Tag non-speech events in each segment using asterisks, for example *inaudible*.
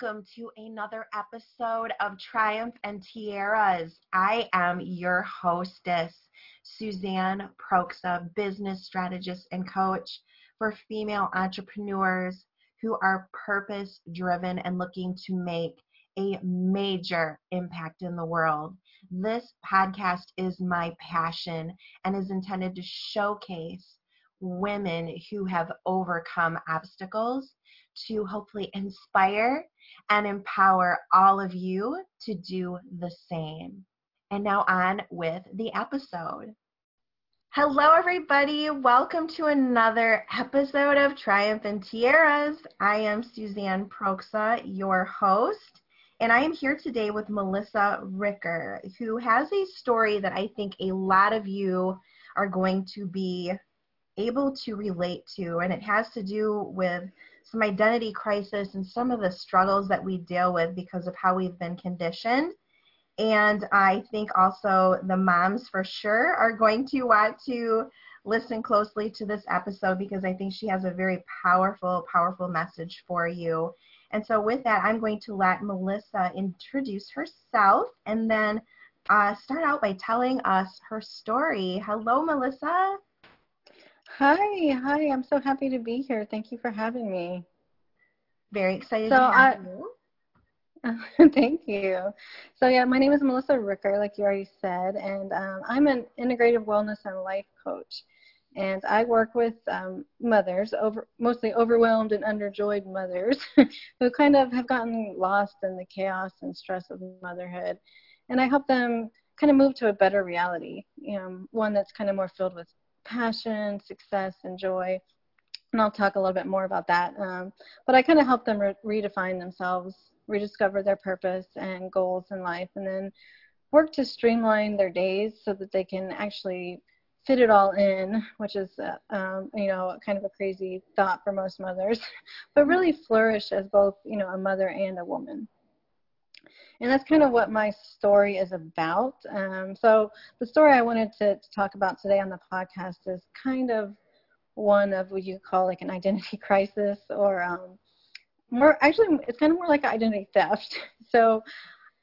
welcome to another episode of Triumph and Tiaras. I am your hostess, Suzanne Proksa, business strategist and coach for female entrepreneurs who are purpose driven and looking to make a major impact in the world. This podcast is my passion and is intended to showcase women who have overcome obstacles to hopefully inspire and empower all of you to do the same. And now on with the episode. Hello, everybody. Welcome to another episode of Triumph and Tiaras. I am Suzanne Proksa, your host, and I am here today with Melissa Ricker, who has a story that I think a lot of you are going to be able to relate to, and it has to do with some identity crisis and some of the struggles that we deal with because of how we've been conditioned. And I think also the moms for sure are going to want to listen closely to this episode because I think she has a very powerful, powerful message for you. And so, with that, I'm going to let Melissa introduce herself and then uh, start out by telling us her story. Hello, Melissa. Hi, hi. I'm so happy to be here. Thank you for having me. Very excited so to have I, you. *laughs* thank you. So yeah, my name is Melissa Ricker, like you already said, and um, I'm an integrative wellness and life coach. And I work with um, mothers, over, mostly overwhelmed and underjoyed mothers, *laughs* who kind of have gotten lost in the chaos and stress of motherhood. And I help them kind of move to a better reality, you know, one that's kind of more filled with passion, success, and joy. And I'll talk a little bit more about that. Um, but I kind of help them re- redefine themselves, rediscover their purpose and goals in life, and then work to streamline their days so that they can actually fit it all in, which is, uh, um, you know, kind of a crazy thought for most mothers, *laughs* but really flourish as both, you know, a mother and a woman and that's kind of what my story is about. Um, so the story I wanted to, to, talk about today on the podcast is kind of one of what you call like an identity *laughs* crisis, or um, more actually, it's kind of more like identity theft. *laughs* So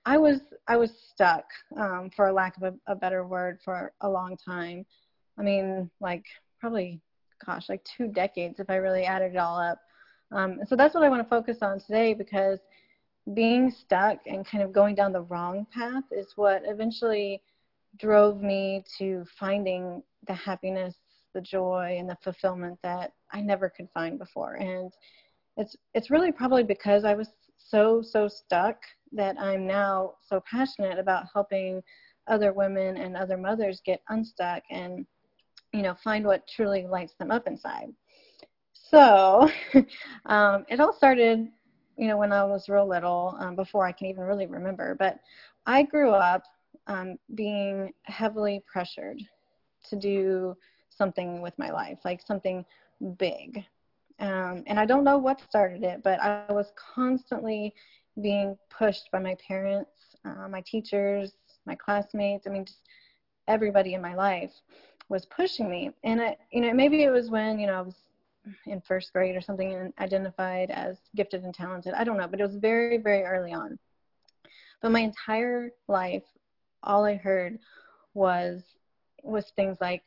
I was I was stuck, um, for lack of a, a better word, for a long time. I mean, like probably, gosh, like two decades if I really added it all up. Um, so that's what I want to focus on today because being stuck and kind of going down the wrong path is what eventually drove me to finding the happiness, the joy, and the fulfillment that I never could find before. And it's it's really probably because I was so so stuck that I'm now so passionate about helping other women and other mothers get unstuck and you know find what truly lights them up inside. So *laughs* um, it all started you know, when I was real little, um, before I can even really remember. But I grew up um, being heavily pressured to do something with my life, like something big. Um, and I don't know what started it, but I was constantly being pushed by my parents, uh, my teachers, my classmates. I mean, just everybody in my life was pushing me. And it, you know, maybe it was when you know I was in first grade or something and identified as gifted and talented. I don't know, but it was very, very early on. But my entire life, all I heard was was things like,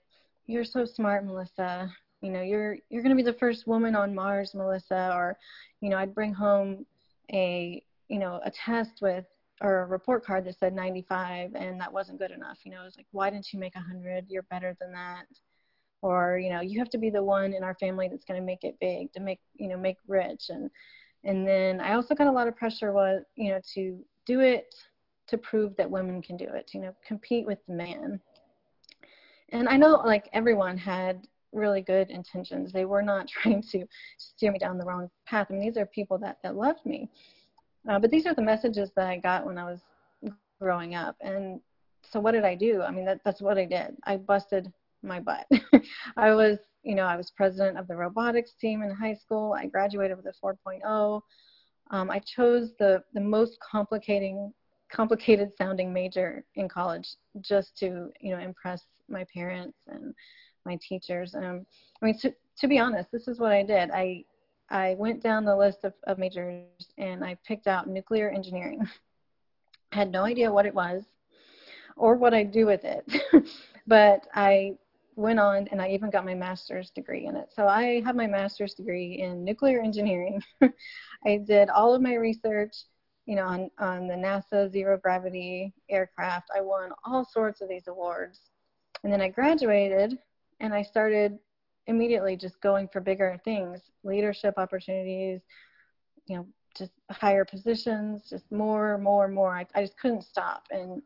"You're so smart, Melissa. You know, you're you're going to be the first woman on Mars, Melissa." Or, you know, I'd bring home a you know a test with or a report card that said 95, and that wasn't good enough. You know, it was like, "Why didn't you make 100? You're better than that." Or you know you have to be the one in our family that's going to make it big to make you know make rich. And and then i also got a lot of pressure was you know to do it to prove that women can do it you know compete with the man. And i know like everyone had really good intentions. They were not *laughs* trying to steer me down the wrong path. I mean, these are people that that loved me. Uh, but these are the messages that i got when i was growing up. And so what did i do? I mean that, that's what i did. I busted my butt. *laughs* I was, you know, I was president of the robotics team in high school. I graduated with a 4.0. Um, I chose the the most complicating, complicated sounding major in college just to, you know, impress my parents and my teachers. Um, I mean, to, to be honest, this is what I did. I I went down the list of, of majors and I picked out nuclear engineering. I *laughs* had no idea what it was or what I'd do with it, *laughs* but I went on and I even got my master's degree in it. So I have my master's degree in nuclear engineering. *laughs* I did all of my research, you know, on, on the NASA zero gravity aircraft. I won all sorts of these awards. And then I graduated and I started immediately just going for bigger things, leadership opportunities, you know, just higher positions, just more, more, more. I, I just couldn't stop. And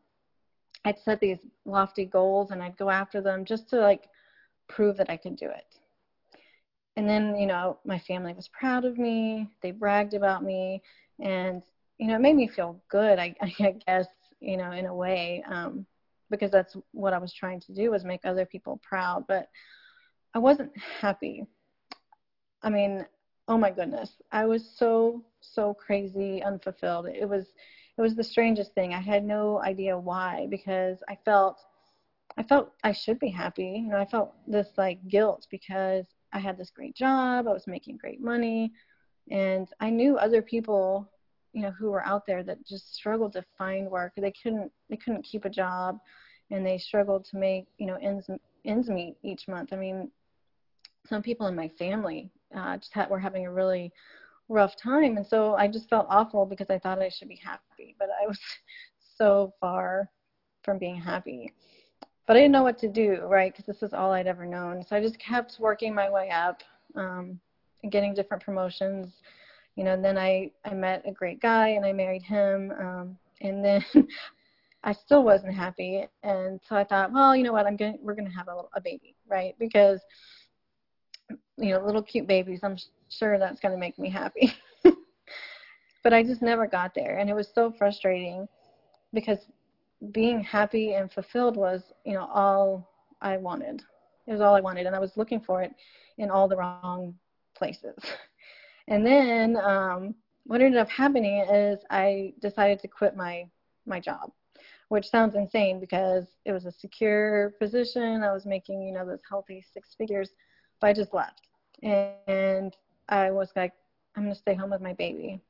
I'd set these lofty goals and I'd go after them just to like prove that I could do it. And then, you know, my family was proud of me. They bragged about me. And, you know, it made me feel good, I, *laughs* I guess, you know, in a way, um, because that's what I was trying to do was make other people proud. But I wasn't happy. I mean, oh my goodness. I was so, so crazy, unfulfilled. It was it was the strangest thing. I had no idea why because I felt I felt I should be happy. You know, I felt this like guilt because I had this great job, I was making great money, and I knew other people, you know, who were out there that just struggled to find work. They couldn't they couldn't keep a job and they struggled to make, you know, ends ends meet each month. I mean, some people in my family uh, just had, were having a really rough time. And so i just felt awful because i thought i should be happy but i was *laughs* so far from being happy. But i didn't know what to do right? Because this is all i'd ever known. So i just kept working my way up um, and getting different promotions. You know and then i i met a great guy and i married him um, and then *laughs* i still wasn't happy. And so i thought well you know what? I'm going to we're going to have a, little, a baby right? Because you know little cute babies i'm sure that's going to make me happy. *laughs* but I just never got there. And it was so frustrating because being happy and fulfilled was, you know, all I wanted. It was all I wanted. And I was looking for it in all the wrong places. *laughs* And then um, what ended up happening is I decided to quit my, my job, which sounds insane because it was a secure position. I was making, you know, those healthy six figures, but I just left. And I was like, I'm going to stay home with my baby.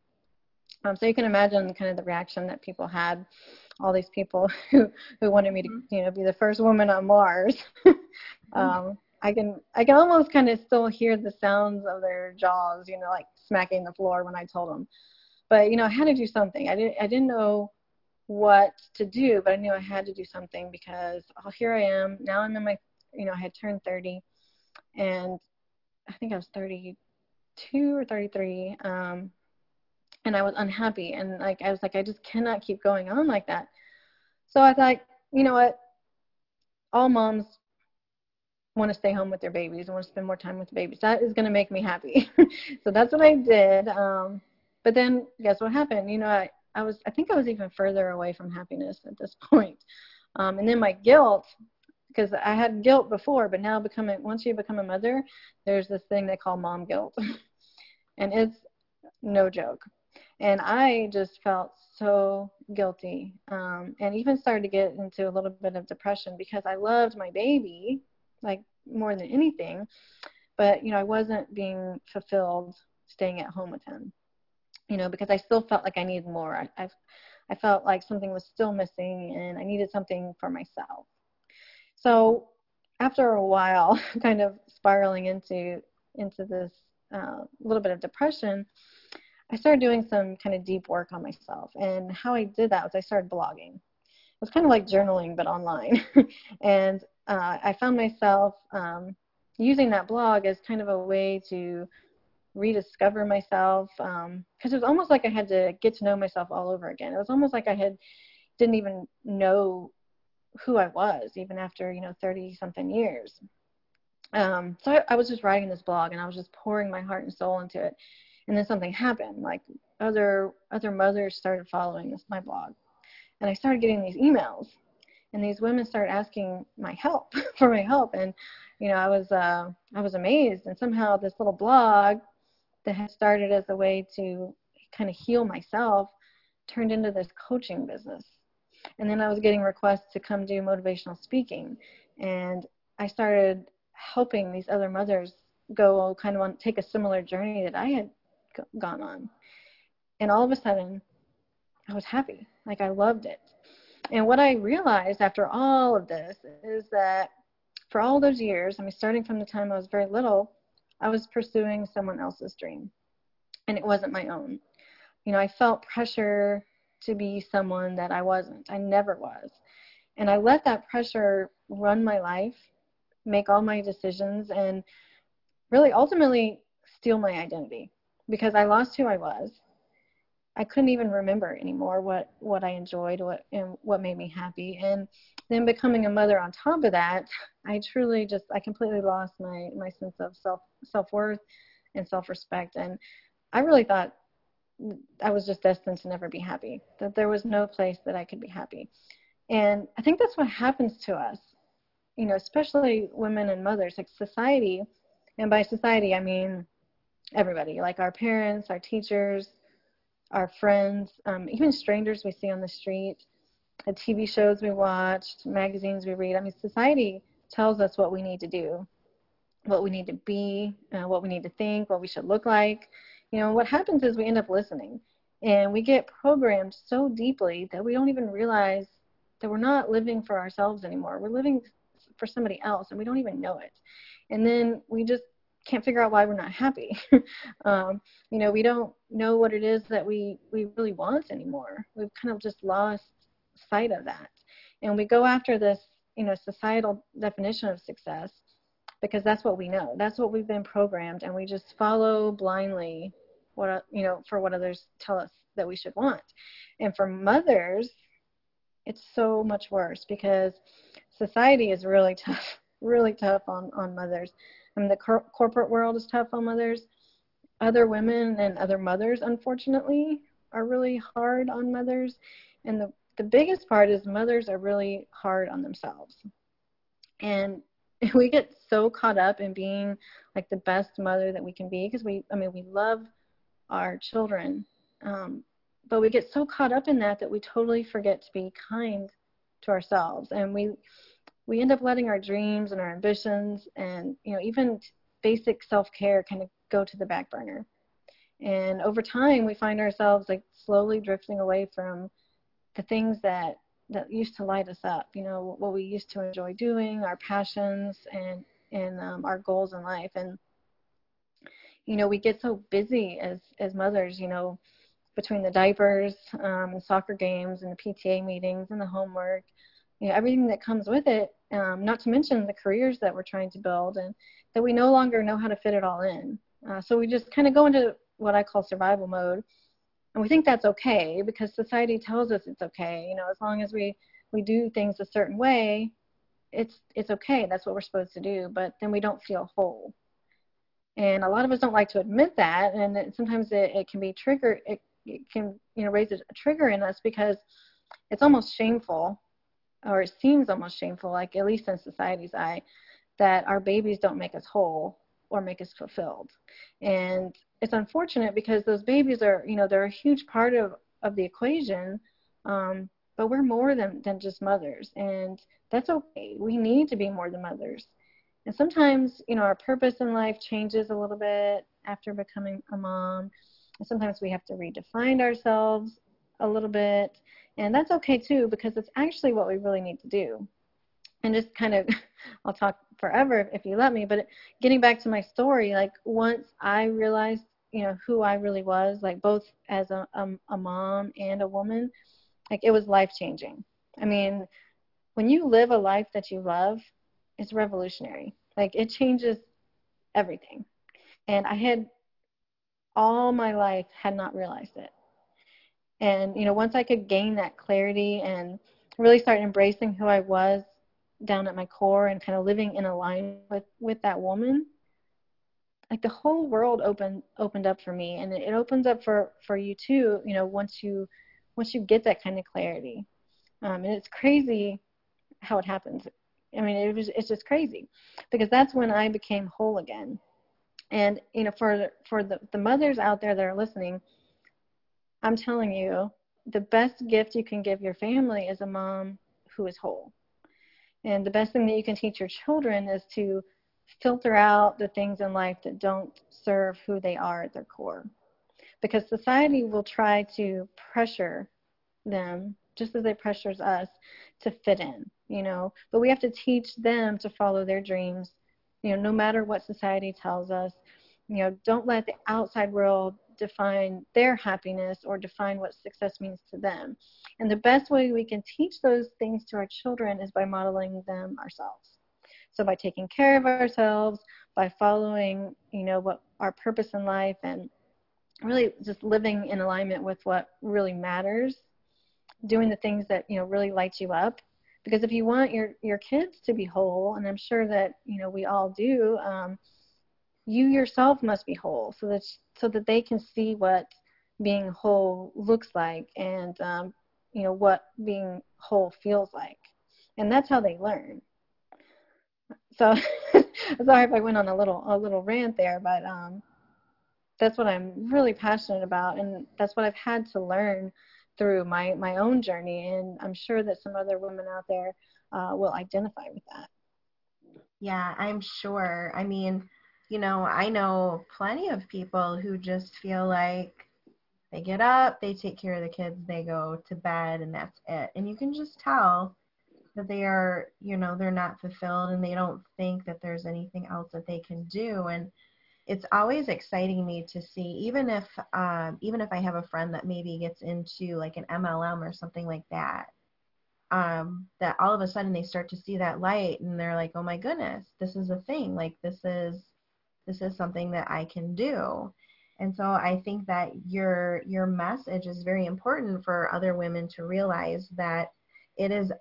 Um, so you can imagine kind of the reaction that people had, all these people *laughs* who, who wanted me to, mm-hmm. you know, be the first woman on Mars. *laughs* Mm-hmm. um, I can, I can almost kind of still hear the sounds of their jaws, you know, like smacking the floor when I told them. But, you know, I had to do something. I didn't, I didn't know what to do, but I knew I had to do something because, oh, here I am. Now I'm in my, you know, I had turned 30 and I think I was 30, 32 or 33 um, and i was unhappy. And like i was like i just cannot keep going on like that. So i thought you know what? All moms want to stay home with their babies and want to spend more time with babies. That is going to make me happy. *laughs* So that's what i did um, but then guess what happened? You know i i was i think i was even further away from happiness at this *laughs* point. Um, and then my guilt because I had guilt before, but now becoming once you become a mother, there's this thing they call mom guilt, *laughs* and it's no joke. And I just felt so guilty, um, and even started to get into a little bit of depression because I loved my baby like more than anything, but you know I wasn't being fulfilled staying at home with him, you know, because I still felt like I needed more. I, I, I felt like something was still missing, and I needed something for myself so after a while, *laughs* kind of spiraling into into this uh, a little bit of depression, I started doing some kind of deep work on myself. And how I did that was I started blogging. It was kind of like journaling, but online. *laughs* and uh, I found myself um, using that blog as kind of a way to rediscover myself because um, it was almost like I had to get to know myself all over again. It was almost like I had didn't even know who I was even after you know 30 something years. Um, so I, I was just writing this blog and I was just pouring my heart and soul into it, and then something happened. Like other other mothers started following this my blog, and I started getting these emails, and these women started asking my help *laughs* for my help, and you know I was uh, I was amazed, and somehow this little blog that had started as a way to kind of heal myself turned into this coaching business and then I was getting requests to come do motivational speaking. And I started helping these other mothers go kind of on take a similar journey that I had g- gone on. And all of a sudden, I was happy. Like I loved it. And what I realized after all of this is that for all those years, I mean, starting from the time I was very little, I was pursuing someone else's dream, and it wasn't my own. You know, I felt pressure to be someone that I wasn't. I never was. And I let that pressure run my life, make all my decisions, and really ultimately steal my identity because I lost who I was. I couldn't even remember anymore what what I enjoyed, what and what made me happy. And then becoming a mother on top of that, I truly just I completely lost my my sense of self self worth and self respect. And I really thought I was just destined to never be happy. That there was no place that I could be happy. And I think that's what happens to us, you know, especially women and mothers, like society. And by society, I mean everybody, like our parents, our teachers, our friends, um, even strangers we see on the street, the TV shows we watch, magazines we read. I mean, society tells us what we need to do, what we need to be, uh, what we need to think, what we should look like. You know, what happens is we end up listening and we get programmed so deeply that we don't even realize that we're not living for ourselves anymore. We're living for somebody else and we don't even know it. And then we just can't figure out why we're not happy. *laughs* um, you know, we don't know what it is that we, we really want anymore. We've kind of just lost sight of that. And we go after this, you know, societal definition of success because that's what we know. That's what we've been programmed and we just follow blindly what, you know, for what others tell us that we should want. And for mothers, it's so much worse because society is really *laughs* tough, really tough on, on mothers. I mean, the cor- corporate world is tough on mothers. Other women and other mothers, unfortunately, are really hard on mothers. And the, the biggest part is mothers are really hard on themselves. And *laughs* we get so caught up in being like the best mother that we can be because we, I mean, we love our children. Um, but we get so caught up in that that we totally forget to be kind to ourselves. And we, we end up letting our dreams and our ambitions and you know even basic self-care kind of go to the back burner. And over time we find ourselves like slowly drifting away from the things that that used to light us up you know what we used to enjoy doing our passions and and um, our goals in life. And you know we get so busy as as mothers you know between the diapers um, and soccer games and the pta meetings and the homework you know everything that comes with it um, not to mention the careers that we're trying to build and that we no longer know how to fit it all in. Uh, so we just kind of go into what i call survival mode. And we think that's okay because society tells us it's okay. You know as long as we we do things a certain way it's it's okay. That's what we're supposed to do. But then we don't feel whole. And a lot of us don't like to admit that. And it, sometimes it, it can be trigger it, it can you know raise a trigger in us because it's almost shameful or it seems almost shameful, like at least in society's eye, that our babies don't make us whole or make us fulfilled. And it's unfortunate because those babies are, you know, they're a huge part of, of the equation, um, but we're more than, than just mothers. And that's okay. We need to be more than mothers. And sometimes, you know, our purpose in life changes a little bit after becoming a mom. And sometimes we have to redefine ourselves a little bit. And that's okay too, because it's actually what we really need to do. And just kind of, *laughs* I'll talk forever if you let me, but getting back to my story, like once I realized, you know, who I really was, like both as a, a, a mom and a woman, like it was life changing. I mean, when you live a life that you love, it's revolutionary. Like it changes everything. And I had all my life had not realized it. And, you know, once I could gain that clarity and really start embracing who I was down at my core and kind of living in alignment with, with that woman, like the whole world opened opened up for me. And it opens up for for you too you know once you once you get that kind of clarity. Um, and it's crazy how it happens. I mean it was it's just crazy because that's when i became whole again. And you know for for the, the mothers out there that are listening I'm telling you, the best gift you can give your family is a mom who is whole. And the best thing that you can teach your children is to filter out the things in life that don't serve who they are at their core. Because society will try to pressure them just as it pressures us to fit in, you know. But we have to teach them to follow their dreams, you know, no matter what society tells us. You know, don't let the outside world define their happiness or define what success means to them. And the best way we can teach those things to our children is by modeling them ourselves. So by taking care of ourselves, by following, you know, what our purpose in life and really just living in alignment with what really matters, doing the things that, you know, really light you up. Because if you want your, your kids to be whole, and I'm sure that, you know, we all do, um, you yourself must be whole so that so that they can see what being whole looks like and um, you know what being whole feels like. And that's how they learn. So *laughs* sorry if i went on a little a little rant there but um, that's what i'm really passionate about and that's what i've had to learn through my my own journey and i'm sure that some other women out there uh, will identify with that. Yeah i'm sure. I mean you know, I know plenty of people who just feel like they get up, they take care of the kids, they go to bed, and that's it. And you can just tell that they are, you know, they're not fulfilled and they don't think that there's anything else that they can do. And it's always exciting me to see, even if, um, even if I have a friend that maybe gets into like an MLM or something like that, um, that all of a sudden they start to see that light and they're like, oh my goodness, this is a thing. Like this is this is something that I can do. And so I think that your your message is very important for other women to realize that it is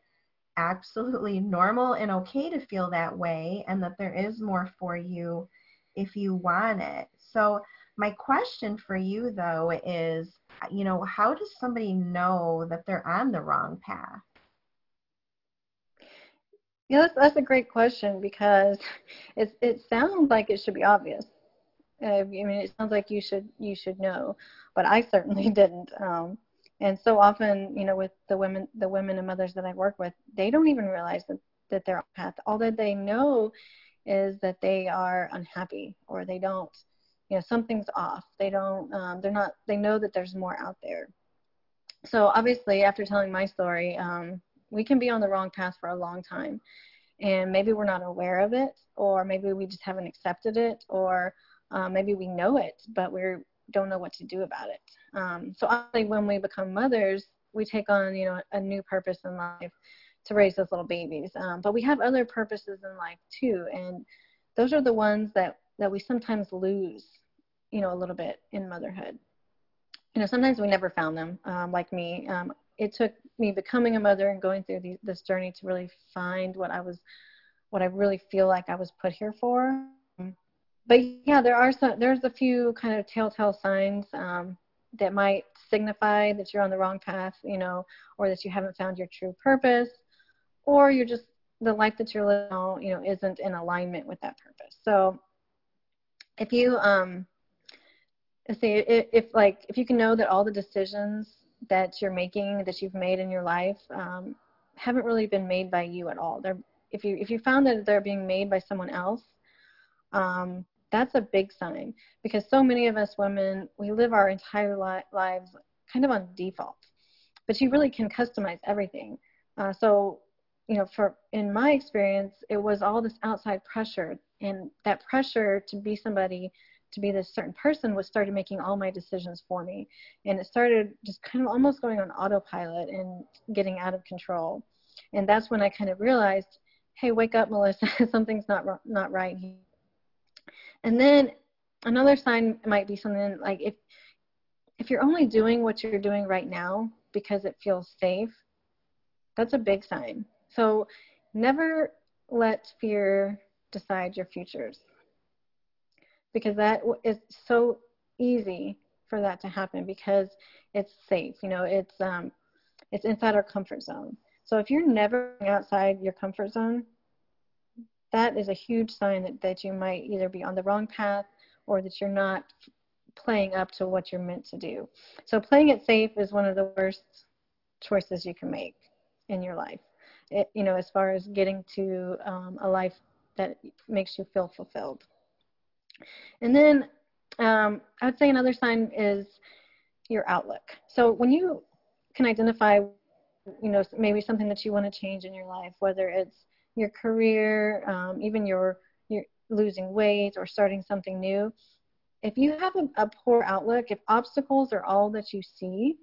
absolutely normal and okay to feel that way and that there is more for you if you want it. So my question for you though is you know how does somebody know that they're on the wrong path? Yeah, that's, that's a great question because *laughs* it it sounds like it should be obvious. Uh, I mean, it sounds like you should you should know, but I certainly *laughs* didn't. Um, and so often, you know, with the women the women and mothers that I work with, they don't even realize that that they're on path. All that they know is that they are unhappy or they don't, you know, something's off. They don't. Um, they're not. They know that there's more out there. So obviously, after telling my story, um, we can be on the wrong path for a long time. And maybe we're not aware of it or maybe we just haven't accepted it or um, maybe we know it but we don't know what to do about it. Um, so obviously when we become mothers we take on you know a new purpose in life to raise those little babies. Um, but we have other purposes in life too and those are the ones that that we sometimes lose you know a little bit in motherhood. You know sometimes we never found them um, like me. Um, it took me becoming a mother and going through the, this journey to really find what I was, what I really feel like I was put here for. But yeah, there are some, there's a few kind of telltale signs um, that might signify that you're on the wrong path, you know, or that you haven't found your true purpose, or you're just the life that you're living now, you know, isn't in alignment with that purpose. So if you um, if, if like if you can know that all the decisions that you're making that you've made in your life um, haven't really been made by you at all. They're if you if you found that they're being made by someone else, um, that's a big sign because so many of us women we live our entire li- lives kind of on default, but you really can customize everything. Uh, so you know, for in my experience, it was all this outside pressure, and that pressure to be somebody to be this certain person was started making all my decisions for me. And it started just kind of almost going on autopilot and getting out of control. And that's when i kind of realized hey wake up melissa *laughs* something's not not right and then another sign might be something like if if you're only doing what you're doing right now because it feels safe that's a big sign. So never let fear decide your futures because that is so easy for that to happen because it's safe. You know, it's um, it's inside our comfort zone. So if you're never outside your comfort zone, that is a huge sign that, that you might either be on the wrong path or that you're not playing up to what you're meant to do. So playing it safe is one of the worst choices you can make in your life. It, you know, as far as getting to um, a life that makes you feel fulfilled. And then um, I would say another sign is your outlook. So when you can identify, you know, maybe something that you want to change in your life, whether it's your career, um, even your your losing weight or starting something new. If you have a, a poor outlook, if obstacles are all that you see,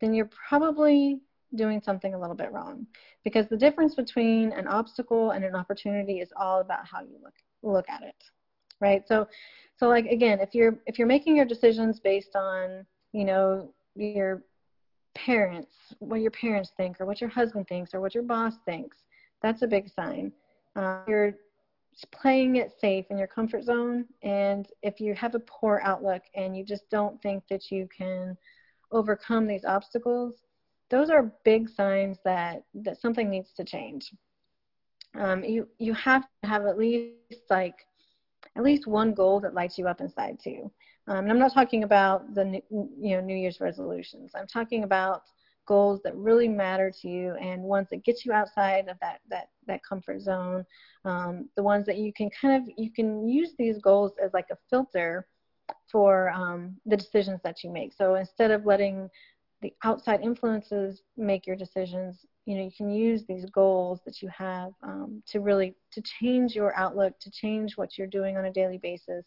then you're probably doing something a little bit wrong because the difference between an obstacle and an opportunity is all about how you look look at it right? So so like again if you're if you're making your decisions based on you know your parents what your parents think or what your husband thinks or what your boss thinks that's a big sign. Uh, you're playing it safe in your comfort zone. And if you have a poor outlook and you just don't think that you can overcome these obstacles those are big signs that that something needs to change. Um, you you have to have at least like at least one goal that lights you up inside too. Um, and i'm not talking about the you know new year's resolutions. I'm talking about goals that really matter to you and ones that get you outside of that that that comfort zone. Um, the ones that you can kind of you can use these goals as like a filter for um, the decisions that you make. So instead of letting the outside influences make your decisions you know you can use these goals that you have um, to really to change your outlook to change what you're doing on a daily basis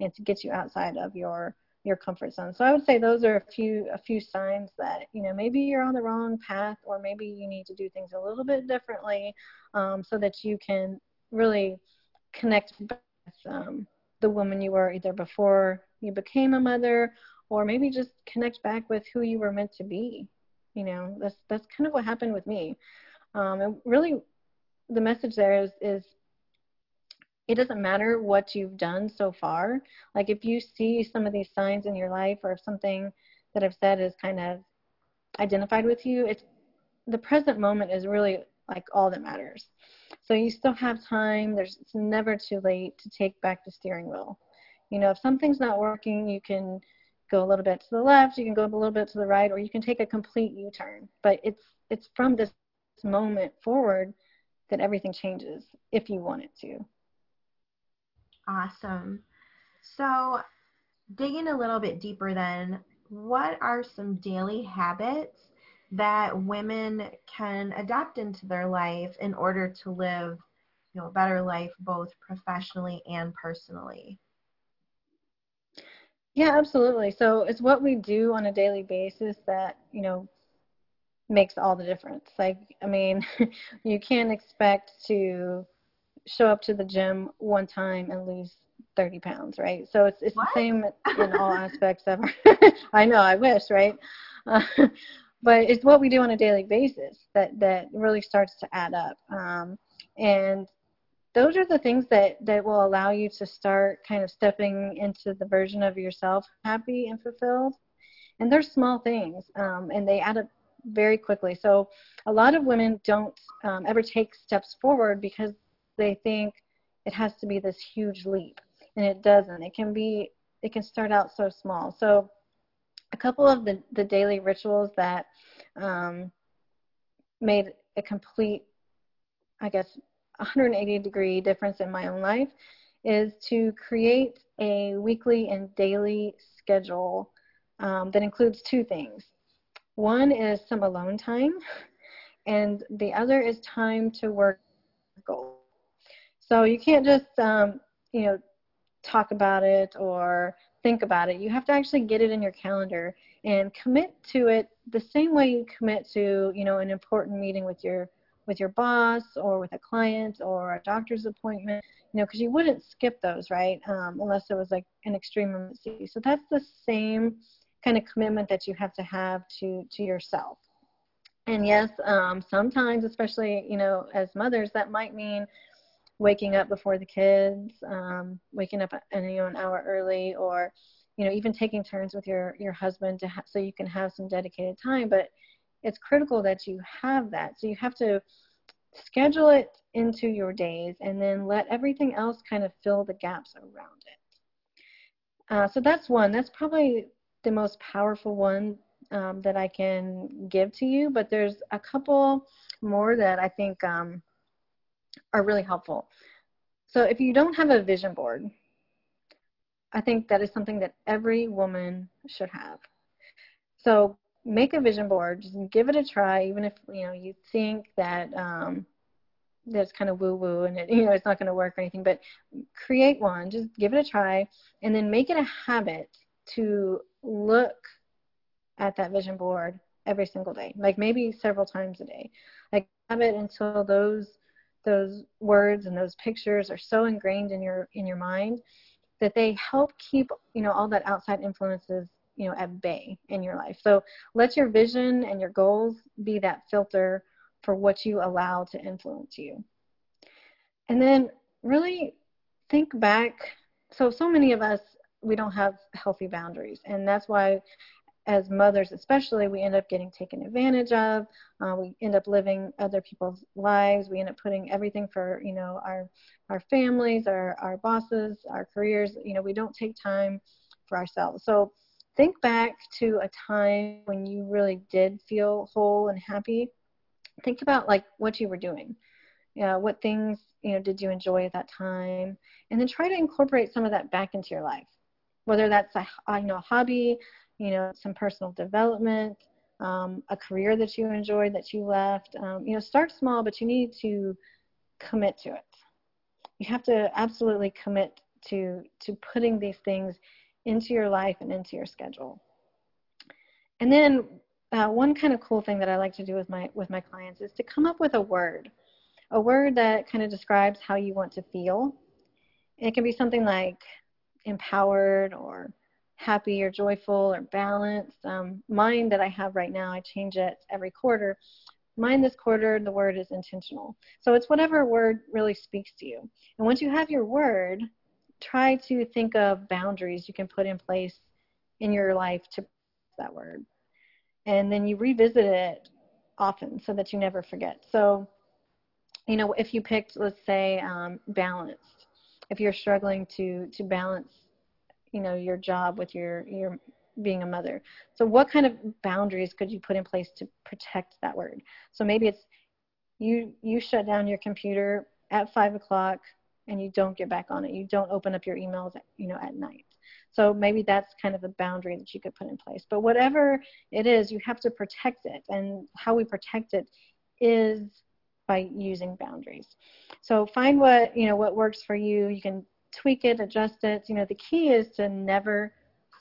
and to get you outside of your your comfort zone. So I would say those are a few a few signs that you know maybe you're on the wrong path, or maybe you need to do things a little bit differently, um, so that you can really connect with um, the woman you were either before you became a mother, or maybe just connect back with who you were meant to be. You know, that's that's kind of what happened with me. Um, and really, the message there is is it doesn't matter what you've done so far. Like if you see some of these signs in your life or if something that I've said is kind of identified with you, it's the present moment is really like all that matters. So you still have time. There's it's never too late to take back the steering wheel. You know, if something's not working, you can go a little bit to the left, you can go a little bit to the right, or you can take a complete U-turn. But it's it's from this moment forward that everything changes if you want it to. Awesome. So, digging a little bit deeper, then, what are some daily habits that women can adopt into their life in order to live, you know, a better life both professionally and personally? Yeah, absolutely. So it's what we do on a daily basis that, you know, makes all the difference. Like, I mean, *laughs* you can't expect to show up to the gym one time and lose 30 pounds, right? So it's it's what? the same *laughs* in all aspects of. our, *laughs* I know, I wish, right? Uh, but it's what we do on a daily basis that that really starts to add up, um, and those are the things that that will allow you to start kind of stepping into the version of yourself happy and fulfilled. And they're small things, um, and they add up very quickly. So a lot of women don't um, ever take steps forward because they think it has to be this huge leap and it doesn't it can be it can start out so small so a couple of the, the daily rituals that um, made a complete i guess 180 degree difference in my own life is to create a weekly and daily schedule um, that includes two things one is some alone time and the other is time to work goals so you can't just, um, you know, talk about it or think about it. You have to actually get it in your calendar and commit to it the same way you commit to, you know, an important meeting with your with your boss or with a client or a doctor's appointment, you know, because you wouldn't skip those, right? Um, unless it was like an extreme emergency. So that's the same kind of commitment that you have to have to to yourself. And yes, um, sometimes, especially you know, as mothers, that might mean waking up before the kids, um, waking up and you know an hour early, or you know even taking turns with your your husband to ha- so you can have some dedicated time. But it's critical that you have that. So you have to schedule it into your days and then let everything else kind of fill the gaps around it. Uh, so that's one. That's probably the most powerful one um, that I can give to you. But there's a couple more that I think um, are really helpful. So if you don't have a vision board, I think that is something that every woman should have. So make a vision board, just give it a try, even if you know you think that um, that's kind of woo woo and it, *laughs* you know it's not going to work or anything. But create one, just give it a try, and then make it a habit to look at that vision board every single day, like maybe several times a day. Like have it until those those words and those pictures are so ingrained in your in your mind that they help keep you know all that outside influences you know at bay in your life. So let your vision and your goals be that filter for what you allow to influence you. And then really think back. So so many of us we don't have healthy boundaries. And that's why as mothers especially we end up getting taken advantage of. Uh, we end up living other people's lives. We end up putting everything for you know our our families our our bosses our careers. You know we don't take time for ourselves. So think back to a time when you really did feel whole and happy think about like what you were doing yeah what things you know did you enjoy at that time and then try to incorporate some of that back into your life whether that's a you know a hobby you know, some personal development, um, a career that you enjoyed that you left. Um, you know, start small, but you need to commit to it. You have to absolutely commit to to putting these things into your life and into your schedule. And then uh, one kind of cool thing that I like to do with my with my clients is to come up with a word, a word that kind of describes how you want to feel. it can be something like empowered or happy or joyful or balanced. Um, mine that I have right now, I change it every quarter. Mine this quarter, the word is intentional. So it's whatever word really speaks to you. And once you have your word, try to think of boundaries you can put in place in your life to that word. And then you revisit it often so that you never forget. So, you know, if you picked, let's say, um, balanced, if you're struggling to to balance you know your job with your your being a mother so what kind of boundaries could you put in place to protect that word so maybe it's you you shut down your computer at five o'clock and you don't get back on it you don't open up your emails you know at night so maybe that's kind of a boundary that you could put in place but whatever it is you have to protect it and how we protect it is by using boundaries so find what you know what works for you you can tweak it, adjust it. You know, the key is to never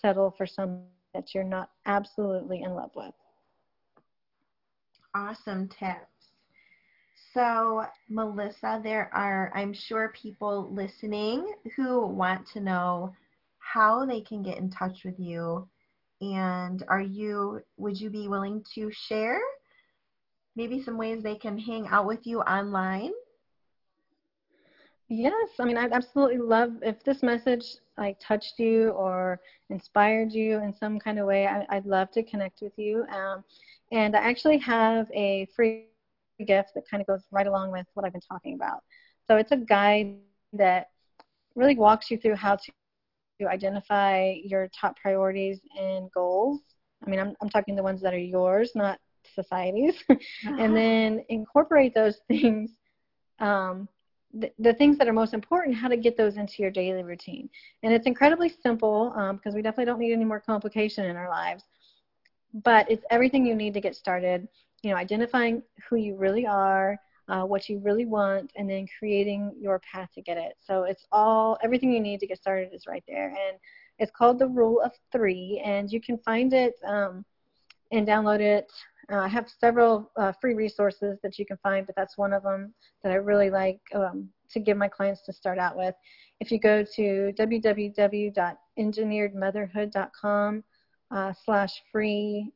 settle for something that you're not absolutely in love with. Awesome tips. So, Melissa, there are, I'm sure, people listening who want to know how they can get in touch with you. And are you, would you be willing to share maybe some ways they can hang out with you online? Yes, I mean, I'd absolutely love if this message like touched you or inspired you in some kind of way. I, would love to connect with you. Um, and I actually have a free gift that kind of goes right along with what I've been talking about. So it's a guide that really walks you through how to, identify your top priorities and goals. I mean, I'm, I'm talking the ones that are yours, not society's, *laughs* uh-huh. and then incorporate those *laughs* things um, the, the things that are most important, how to get those into your daily routine. And it's incredibly simple because um, we definitely don't need any more complication in our lives. But it's everything you need to get started. You know, identifying who you really are, uh, what you really want, and then creating your path to get it. So it's all everything you need to get started is right there. And it's called the Rule of Three, and you can find it um, and download it uh, I have several uh, free resources that you can find, but that's one of them that I really like um, to give my clients to start out with. If you go to www.engineeredmotherhood.com uh, slash free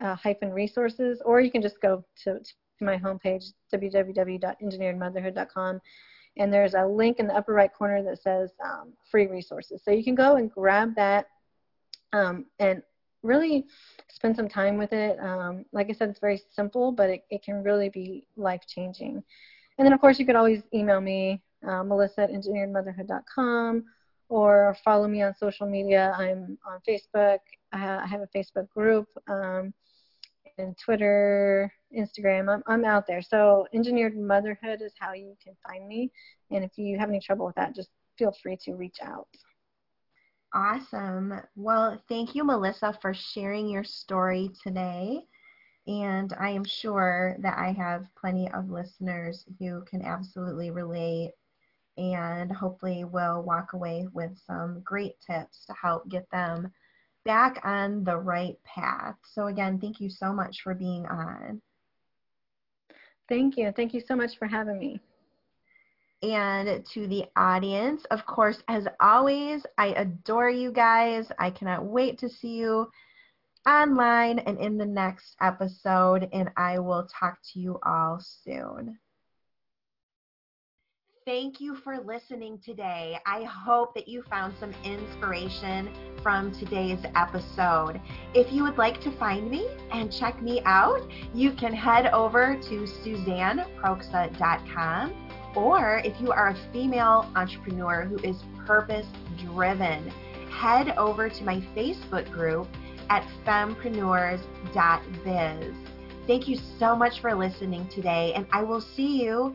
uh, hyphen resources, or you can just go to, to my homepage, www.engineeredmotherhood.com, and there's a link in the upper right corner that says um, free resources. So you can go and grab that um, and really spend some time with it. Um, like I said, it's very simple, but it, it can really be life changing. And then, of course, you could always email me, uh, melissa at engineeredmotherhood.com, or follow me on social media. I'm on Facebook. I have a Facebook group. Um, and Twitter, Instagram. I'm, I'm out there. So, Engineered Motherhood is how you can find me. And if you have any trouble with that, just feel free to reach out. Awesome. Well, thank you, Melissa, for sharing your story today. And I am sure that I have plenty of listeners who can absolutely relate and hopefully will walk away with some great tips to help get them back on the right path. So, again, thank you so much for being on. Thank you. Thank you so much for having me. And to the audience, of course, as always, I adore you guys. I cannot wait to see you online and in the next episode, and I will talk to you all soon. Thank you for listening today. I hope that you found some inspiration from today's episode. If you would like to find me and check me out, you can head over to suzanneproksa.com. Or if you are a female entrepreneur who is purpose driven, head over to my Facebook group at fempreneurs.biz. Thank you so much for listening today, and I will see you